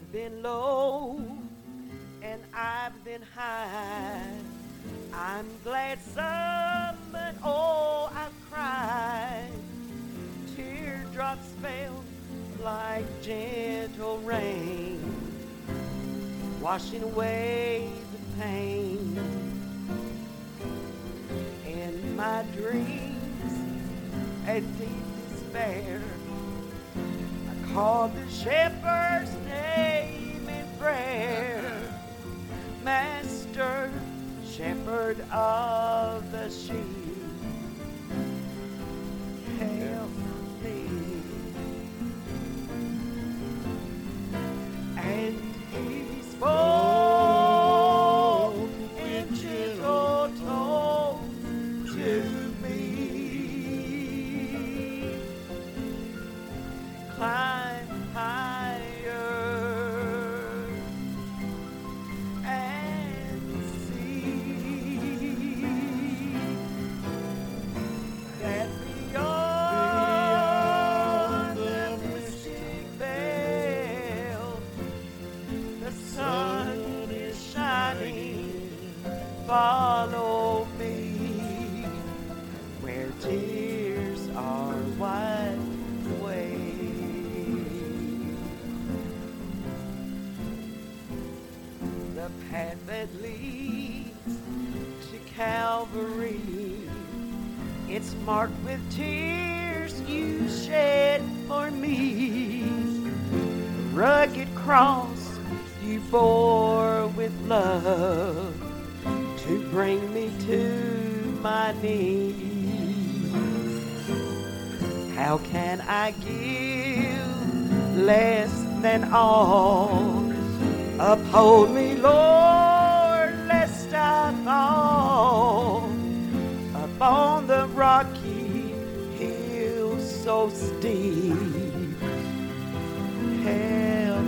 I've been low and I've been high. I'm glad some, but oh, I've cried. Teardrops fell like gentle rain, washing away the pain. In my dreams, a deep despair, I called the shepherd's prayer. Master, shepherd of the sheep, Follow me where tears are wiped away. The path that leads to Calvary. It's marked with tears you shed for me. The rugged cross you bore with love bring me to my knees. How can I give less than all? Uphold me, Lord, lest I fall upon the rocky hill so steep. Help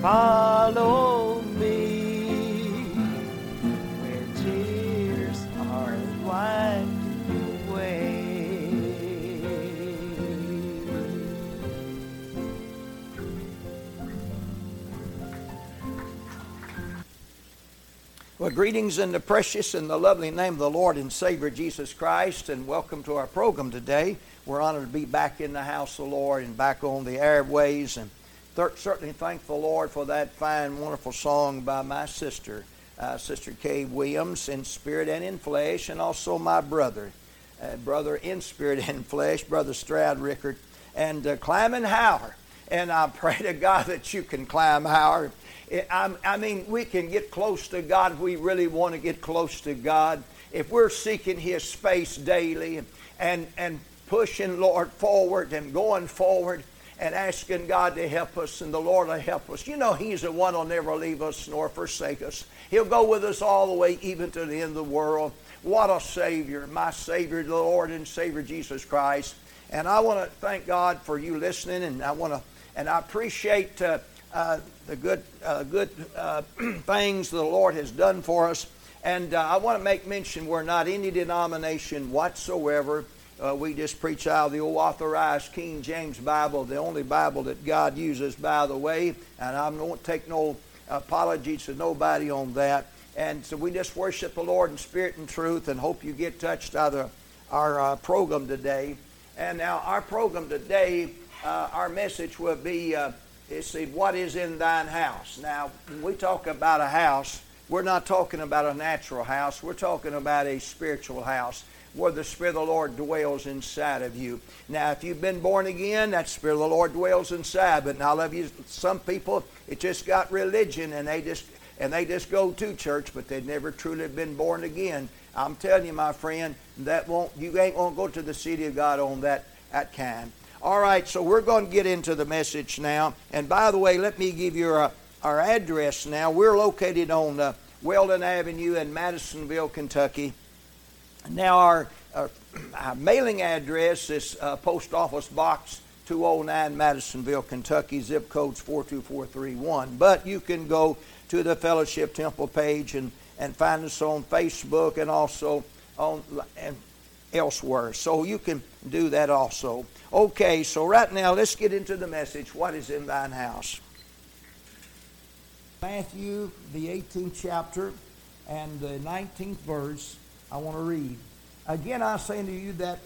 Follow me where tears are wiped away. Well, greetings in the precious and the lovely name of the Lord and Savior Jesus Christ, and welcome to our program today. We're honored to be back in the house of the Lord and back on the airways, and certainly thank the Lord for that fine, wonderful song by my sister, uh, Sister Kay Williams, in spirit and in flesh, and also my brother, uh, brother in spirit and flesh, Brother Stroud Rickard, and uh, climbing higher. And I pray to God that you can climb higher. I mean, we can get close to God if we really want to get close to God. If we're seeking His space daily and, and pushing, Lord, forward and going forward and asking God to help us and the Lord to help us. You know, He's the one who'll never leave us nor forsake us. He'll go with us all the way, even to the end of the world. What a Savior, my Savior, the Lord and Savior Jesus Christ. And I want to thank God for you listening, and I want to, and I appreciate uh, uh, the good, uh, good uh, things the Lord has done for us. And uh, I want to make mention we're not any denomination whatsoever. Uh, we just preach out of the authorized King James Bible, the only Bible that God uses, by the way. And I don't take no apologies to nobody on that. And so we just worship the Lord in spirit and truth and hope you get touched out of our uh, program today. And now, our program today, uh, our message will be uh, is what is in thine house? Now, when we talk about a house, we're not talking about a natural house, we're talking about a spiritual house. Where the Spirit of the Lord dwells inside of you. Now, if you've been born again, that Spirit of the Lord dwells inside. But now, I love you. Some people, it just got religion, and they just and they just go to church, but they've never truly been born again. I'm telling you, my friend, that won't you ain't gonna go to the city of God on that that kind. All right, so we're going to get into the message now. And by the way, let me give you our, our address now. We're located on uh, Weldon Avenue in Madisonville, Kentucky. Now, our, our, our mailing address is uh, Post Office Box 209, Madisonville, Kentucky, zip codes 42431. But you can go to the Fellowship Temple page and, and find us on Facebook and also on and elsewhere. So you can do that also. Okay, so right now let's get into the message. What is in thine house? Matthew, the 18th chapter and the 19th verse, I want to read. Again, I say unto you that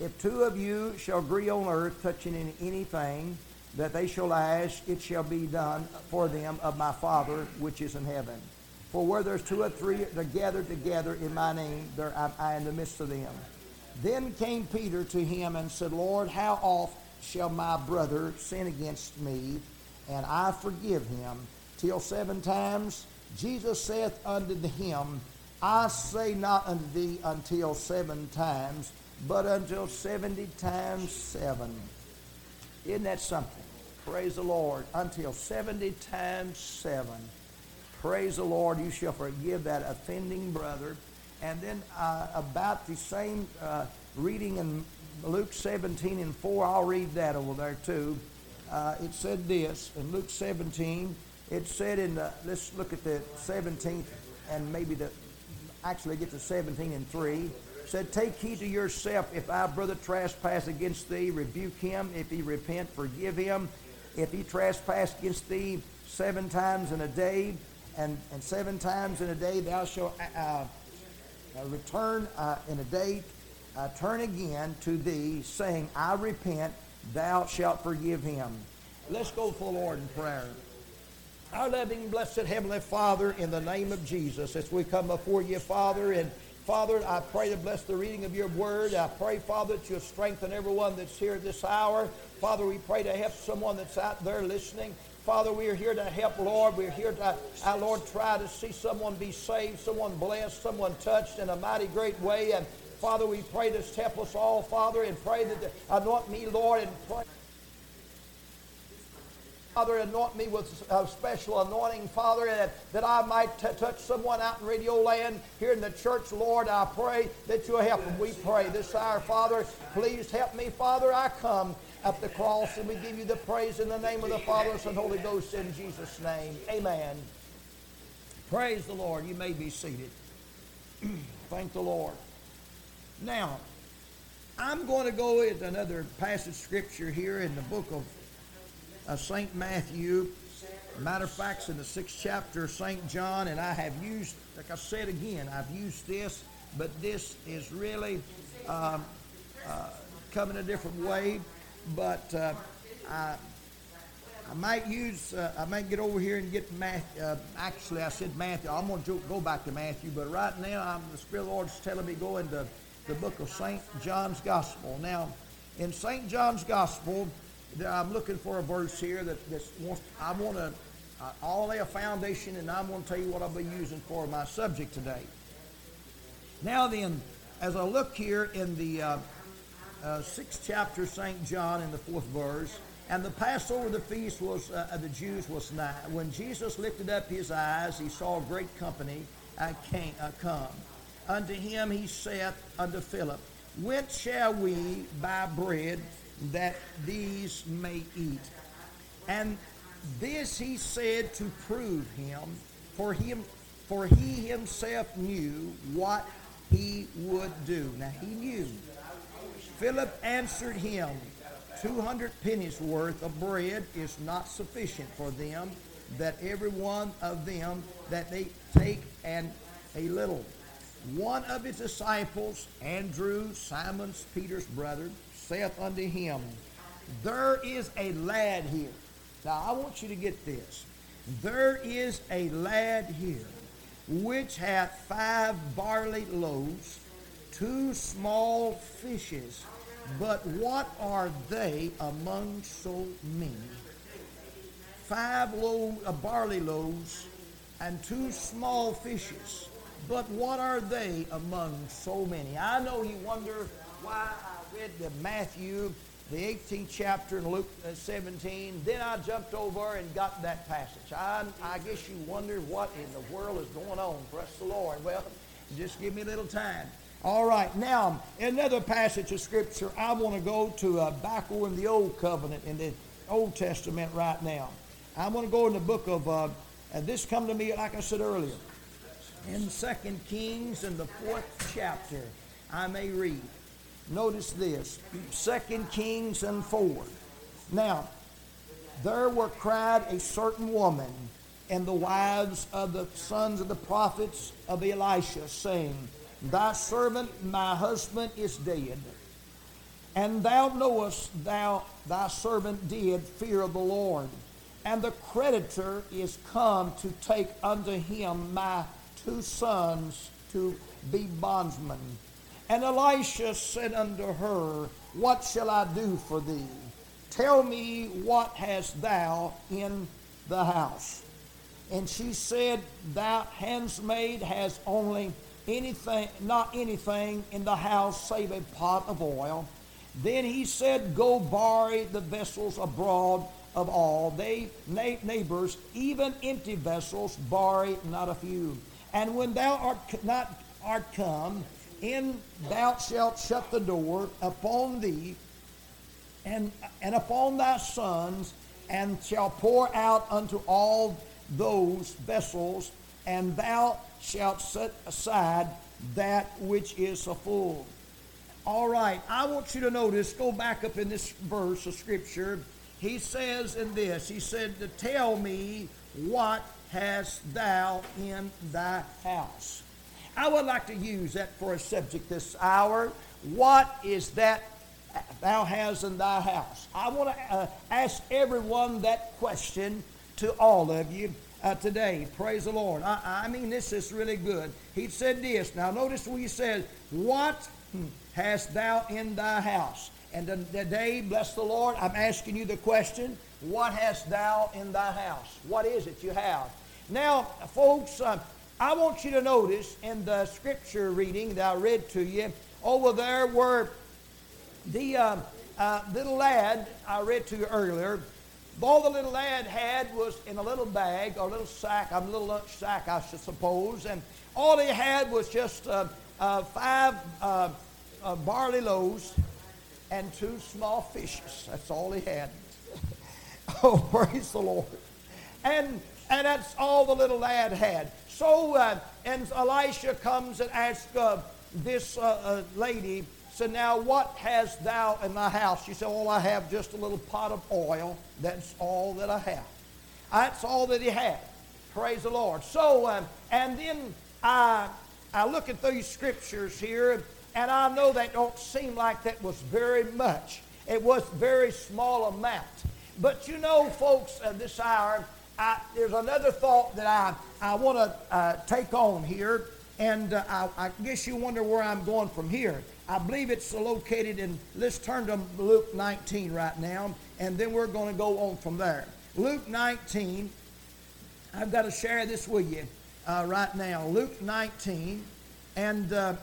if two of you shall agree on earth touching in anything that they shall ask, it shall be done for them of my Father which is in heaven. For where there's two or three that are gathered together in my name, there am I in the midst of them. Then came Peter to him and said, Lord, how oft shall my brother sin against me, and I forgive him? Till seven times? Jesus saith unto him, I say not unto thee until seven times, but until seventy times seven. Isn't that something? Praise the Lord. Until seventy times seven. Praise the Lord, you shall forgive that offending brother and then uh, about the same uh, reading in Luke 17 and 4, I'll read that over there too. Uh, it said this in Luke 17. It said in the, let's look at the 17th and maybe the, actually get to 17 and 3. Said, Take heed to yourself. If thy brother trespass against thee, rebuke him. If he repent, forgive him. If he trespass against thee seven times in a day, and, and seven times in a day thou shalt uh, uh, return uh, in a day, uh, turn again to thee, saying, I repent, thou shalt forgive him. Let's go for Lord in prayer. Our loving, blessed Heavenly Father, in the name of Jesus, as we come before you, Father, and Father, I pray to bless the reading of your word. I pray, Father, that you'll strengthen everyone that's here this hour. Father, we pray to help someone that's out there listening. Father, we are here to help, Lord. We're here to, our Lord, try to see someone be saved, someone blessed, someone touched in a mighty great way. And Father, we pray this help us all, Father, and pray that the, anoint me, Lord, and pray. Father, anoint me with a uh, special anointing, Father, that, that I might t- touch someone out in radio land here in the church, Lord. I pray that you'll help them. We pray this hour, Father. Please help me, Father. I come at the cross, and we give you the praise in the name of the Father, Son, Holy Ghost in Jesus' name. Amen. Praise the Lord. You may be seated. Thank the Lord. Now, I'm going to go into another passage scripture here in the book of St. Matthew. Matter of fact, in the sixth chapter of St. John, and I have used, like I said again, I've used this, but this is really um, uh, coming a different way but uh, I, I might use, uh, I might get over here and get Matthew. Uh, actually, I said Matthew. I'm going to go back to Matthew, but right now, I'm, the Spirit of the Lord is telling me go into the book of St. John's Gospel. Now, in St. John's Gospel, I'm looking for a verse here that that's wants, I want to, I'll lay a foundation, and I'm going to tell you what I'll be using for my subject today. Now then, as I look here in the uh, uh, sixth chapter, St. John, in the fourth verse. And the Passover, the feast was uh, the Jews was nigh. When Jesus lifted up his eyes, he saw a great company uh, came, uh, come. Unto him he saith unto Philip, Whence shall we buy bread that these may eat? And this he said to prove him, for him, for he himself knew what he would do. Now he knew Philip answered him, Two hundred pennies worth of bread is not sufficient for them, that every one of them that they take and a little. One of his disciples, Andrew, Simon's Peter's brother, saith unto him, There is a lad here. Now I want you to get this. There is a lad here which hath five barley loaves two small fishes. But what are they among so many? Five loaves of barley loaves and two small fishes. But what are they among so many? I know you wonder why I read the Matthew, the 18th chapter, and Luke uh, 17. Then I jumped over and got that passage. I, I guess you wonder what in the world is going on. Bless the Lord. Well, just give me a little time. All right, now another passage of scripture. I want to go to uh, back over in the Old Covenant in the Old Testament right now. I want to go in the book of, uh, and this come to me like I said earlier, in Second Kings in the fourth chapter. I may read. Notice this, Second Kings and four. Now, there were cried a certain woman and the wives of the sons of the prophets of Elisha, saying, Thy servant, my husband, is dead. And thou knowest thou thy servant did fear the Lord. And the creditor is come to take unto him my two sons to be bondsmen. And Elisha said unto her, What shall I do for thee? Tell me what hast thou in the house. And she said, Thou handsmaid has only anything, not anything in the house save a pot of oil. Then he said, Go borrow the vessels abroad of all. They neighbors, even empty vessels, borrow not a few. And when thou art not art come, in thou shalt shut the door upon thee and, and upon thy sons, and shall pour out unto all those vessels, and thou shalt set aside that which is a full. All right, I want you to notice, go back up in this verse of Scripture. He says in this, he said, to tell me what hast thou in thy house. I would like to use that for a subject this hour. What is that thou hast in thy house? I want to uh, ask everyone that question to all of you uh, today. Praise the Lord. I, I, mean, this is really good. He said this. Now, notice what he says, What hast thou in thy house? And today, bless the Lord, I'm asking you the question, What hast thou in thy house? What is it you have? Now, folks, uh, I want you to notice in the scripture reading that I read to you, over there were the uh, uh, little lad I read to you earlier all the little lad had was in a little bag or a little sack, a little lunch sack, I should suppose, and all he had was just uh, uh, five uh, uh barley loaves and two small fishes. That's all he had. oh, praise the Lord. And, and that's all the little lad had. So, uh, and Elisha comes and asks uh, this lady, said, Now what hast thou in thy house? She said, Oh, I have just a little pot of oil. That's all that I have. That's all that he had. Praise the Lord. So, um, and then I, I look at these scriptures here, and I know that don't seem like that was very much. It was very small amount. But you know, folks, uh, this hour, I, there's another thought that I, I want to uh, take on here, and uh, I, I guess you wonder where I'm going from here. I believe it's located in, let's turn to Luke 19 right now, and then we're going to go on from there. Luke 19, I've got to share this with you uh, right now. Luke 19, and uh,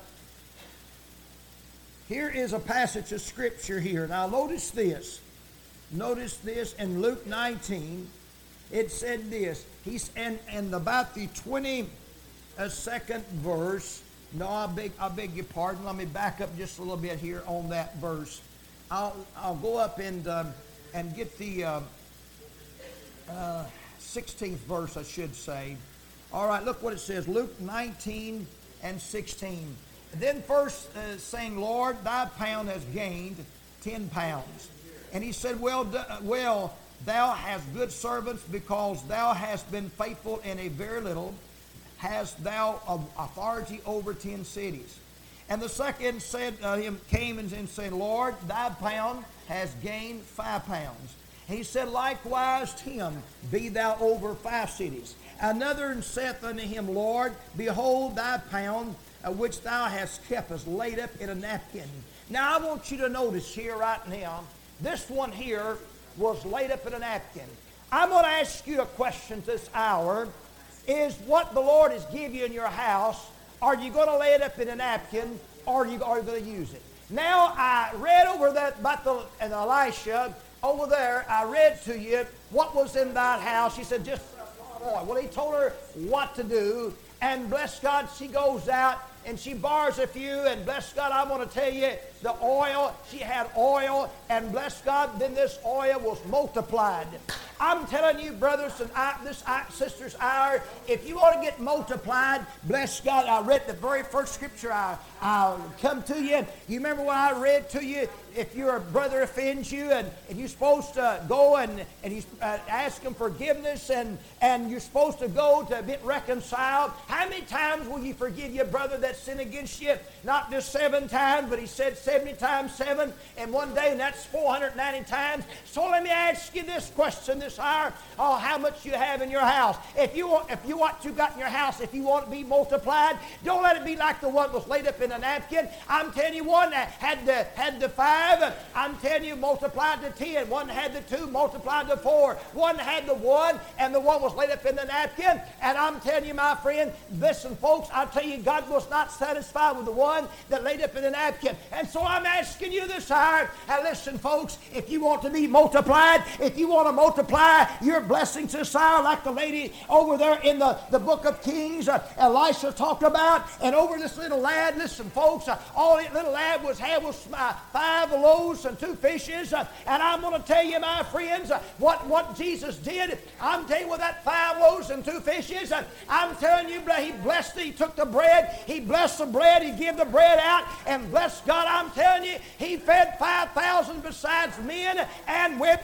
here is a passage of Scripture here. Now, notice this. Notice this in Luke 19. It said this. He's and, and about the 22nd verse no, I beg, I beg your pardon. Let me back up just a little bit here on that verse. I'll, I'll go up and, um, and get the uh, uh, 16th verse, I should say. All right, look what it says Luke 19 and 16. Then first uh, saying, Lord, thy pound has gained 10 pounds. And he said, Well, well, thou hast good servants because thou hast been faithful in a very little hast thou authority over ten cities? And the second said uh, him came and said, Lord, thy pound has gained five pounds. He said, Likewise to him, be thou over five cities. Another saith unto him, Lord, behold, thy pound uh, which thou hast kept is laid up in a napkin. Now I want you to notice here right now, this one here was laid up in a napkin. I'm going to ask you a question this hour. Is what the Lord has given you in your house, are you going to lay it up in a napkin or are you, are you going to use it? Now I read over that about the and Elisha over there. I read to you what was in that house. She said just oil. Well, he told her what to do, and bless God, she goes out and she borrows a few, and bless God, I want to tell you, the oil, she had oil, and bless God, then this oil was multiplied. I'm telling you, brothers and I, this I, sisters, hour, if you want to get multiplied, bless God. I read the very first scripture I, I'll come to you. You remember what I read to you? If your brother offends you and, and you're supposed to go and, and you uh, ask him forgiveness and, and you're supposed to go to get reconciled, how many times will you forgive your brother that sinned against you? Not just seven times, but he said 70 times seven in one day, and that's 490 times. So let me ask you this question this hour. Oh, how much you have in your house. If you want, if you what you got in your house, if you want to be multiplied, don't let it be like the one was laid up in a napkin. I'm telling you, one had the had the five. I'm telling you, multiplied to ten. One had the two, multiplied to four. One had the one, and the one was laid up in the napkin. And I'm telling you, my friend, listen, folks, I tell you, God was not satisfied with the one that laid up in the napkin. And so I'm asking you this hour, and listen, folks, if you want to be multiplied, if you want to multiply your blessings this hour, like the lady over there in the, the book of Kings, uh, Elisha talked about, and over this little lad, listen, folks, uh, all that little lad was had was uh, five loaves and two fishes. Uh, and I'm going to tell you, my friends, uh, what, what Jesus did. I'm telling you, with that five loaves and two fishes, uh, I'm telling you, he blessed, he took the bread, he blessed the bread, he gave the bread out, and bless God, I'm telling you, he fed 5,000 besides men and with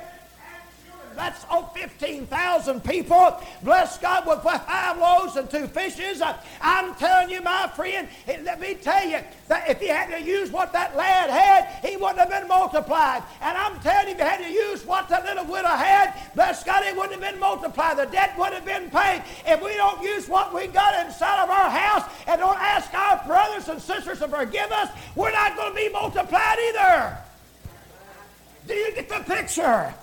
that's oh, 15,000 people. Bless God with five loaves and two fishes. Uh, I'm telling you, my friend, let me tell you that if he had to use what that lad had, he wouldn't have been multiplied. And I'm telling you, if he had to use what that little widow had, bless God, it wouldn't have been multiplied. The debt would have been paid. If we don't use what we got inside of our house and don't ask our brothers and sisters to forgive us, we're not going to be multiplied either. Do you get the picture?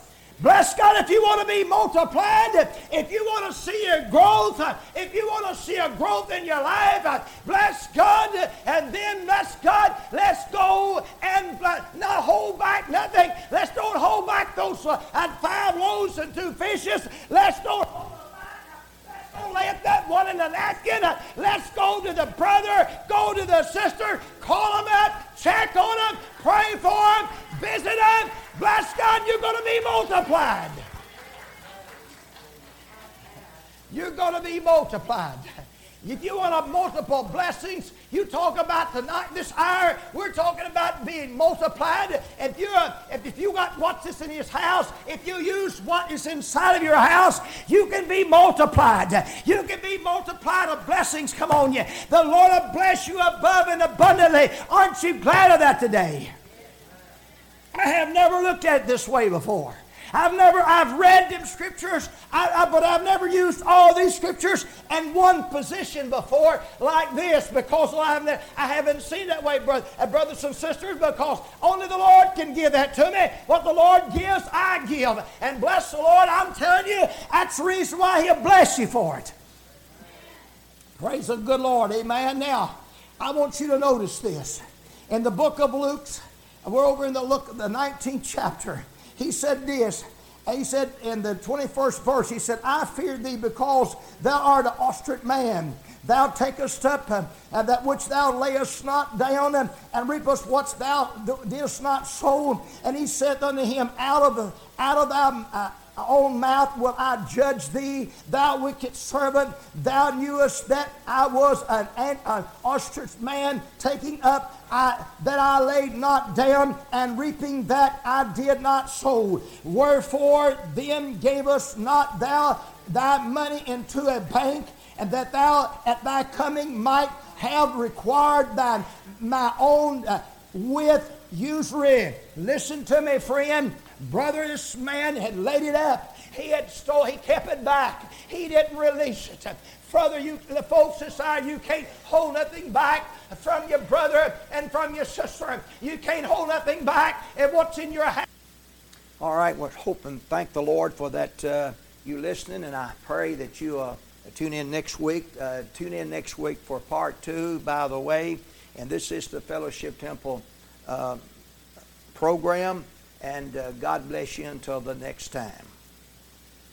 Bless God, if you want to be multiplied, if you want to see a growth, if you want to see a growth in your life, bless God, and then bless God, let's go and not hold back nothing. Let's don't hold back those uh, five loaves and two fishes. Let's don't that one in the napkin. Let's go to the brother, go to the sister, call them up, check on them, pray for them, visit them. Bless God, you're going to be multiplied. You're going to be multiplied. If you want a multiple blessings, you talk about tonight, this hour, we're talking about being multiplied. If you if, if you got what's this in his house, if you use what is inside of your house, you can be multiplied. You can be multiplied of blessings come on you. The Lord will bless you above and abundantly. Aren't you glad of that today? I have never looked at it this way before. I've never, I've read them scriptures, I, I, but I've never used all these scriptures in one position before like this because I haven't, I haven't seen that way, brother, uh, brothers and sisters, because only the Lord can give that to me. What the Lord gives, I give. And bless the Lord, I'm telling you, that's the reason why He'll bless you for it. Praise the good Lord, amen. Now, I want you to notice this. In the book of Luke, we're over in the Luke the 19th chapter he said this. He said in the 21st verse, he said, I fear thee because thou art an ostrich man. Thou takest up uh, that which thou layest not down and, and reapest what thou didst not sow. And he said unto him, Out of, out of thy uh, own mouth will I judge thee, thou wicked servant. Thou knewest that I was an, an, an ostrich man, taking up I, that I laid not down, and reaping that I did not sow. Wherefore then gave us not thou thy money into a bank, and that thou at thy coming might have required thine my own uh, with usury. Listen to me, friend. Brother, this man had laid it up. He had stole, he kept it back. He didn't release it. Brother, you, the folks inside, you can't hold nothing back from your brother and from your sister. You can't hold nothing back and what's in your hand. All right, we're hoping, thank the Lord for that, uh, you listening, and I pray that you uh, tune in next week. Uh, tune in next week for part two, by the way. And this is the Fellowship Temple uh, program. And uh, God bless you until the next time.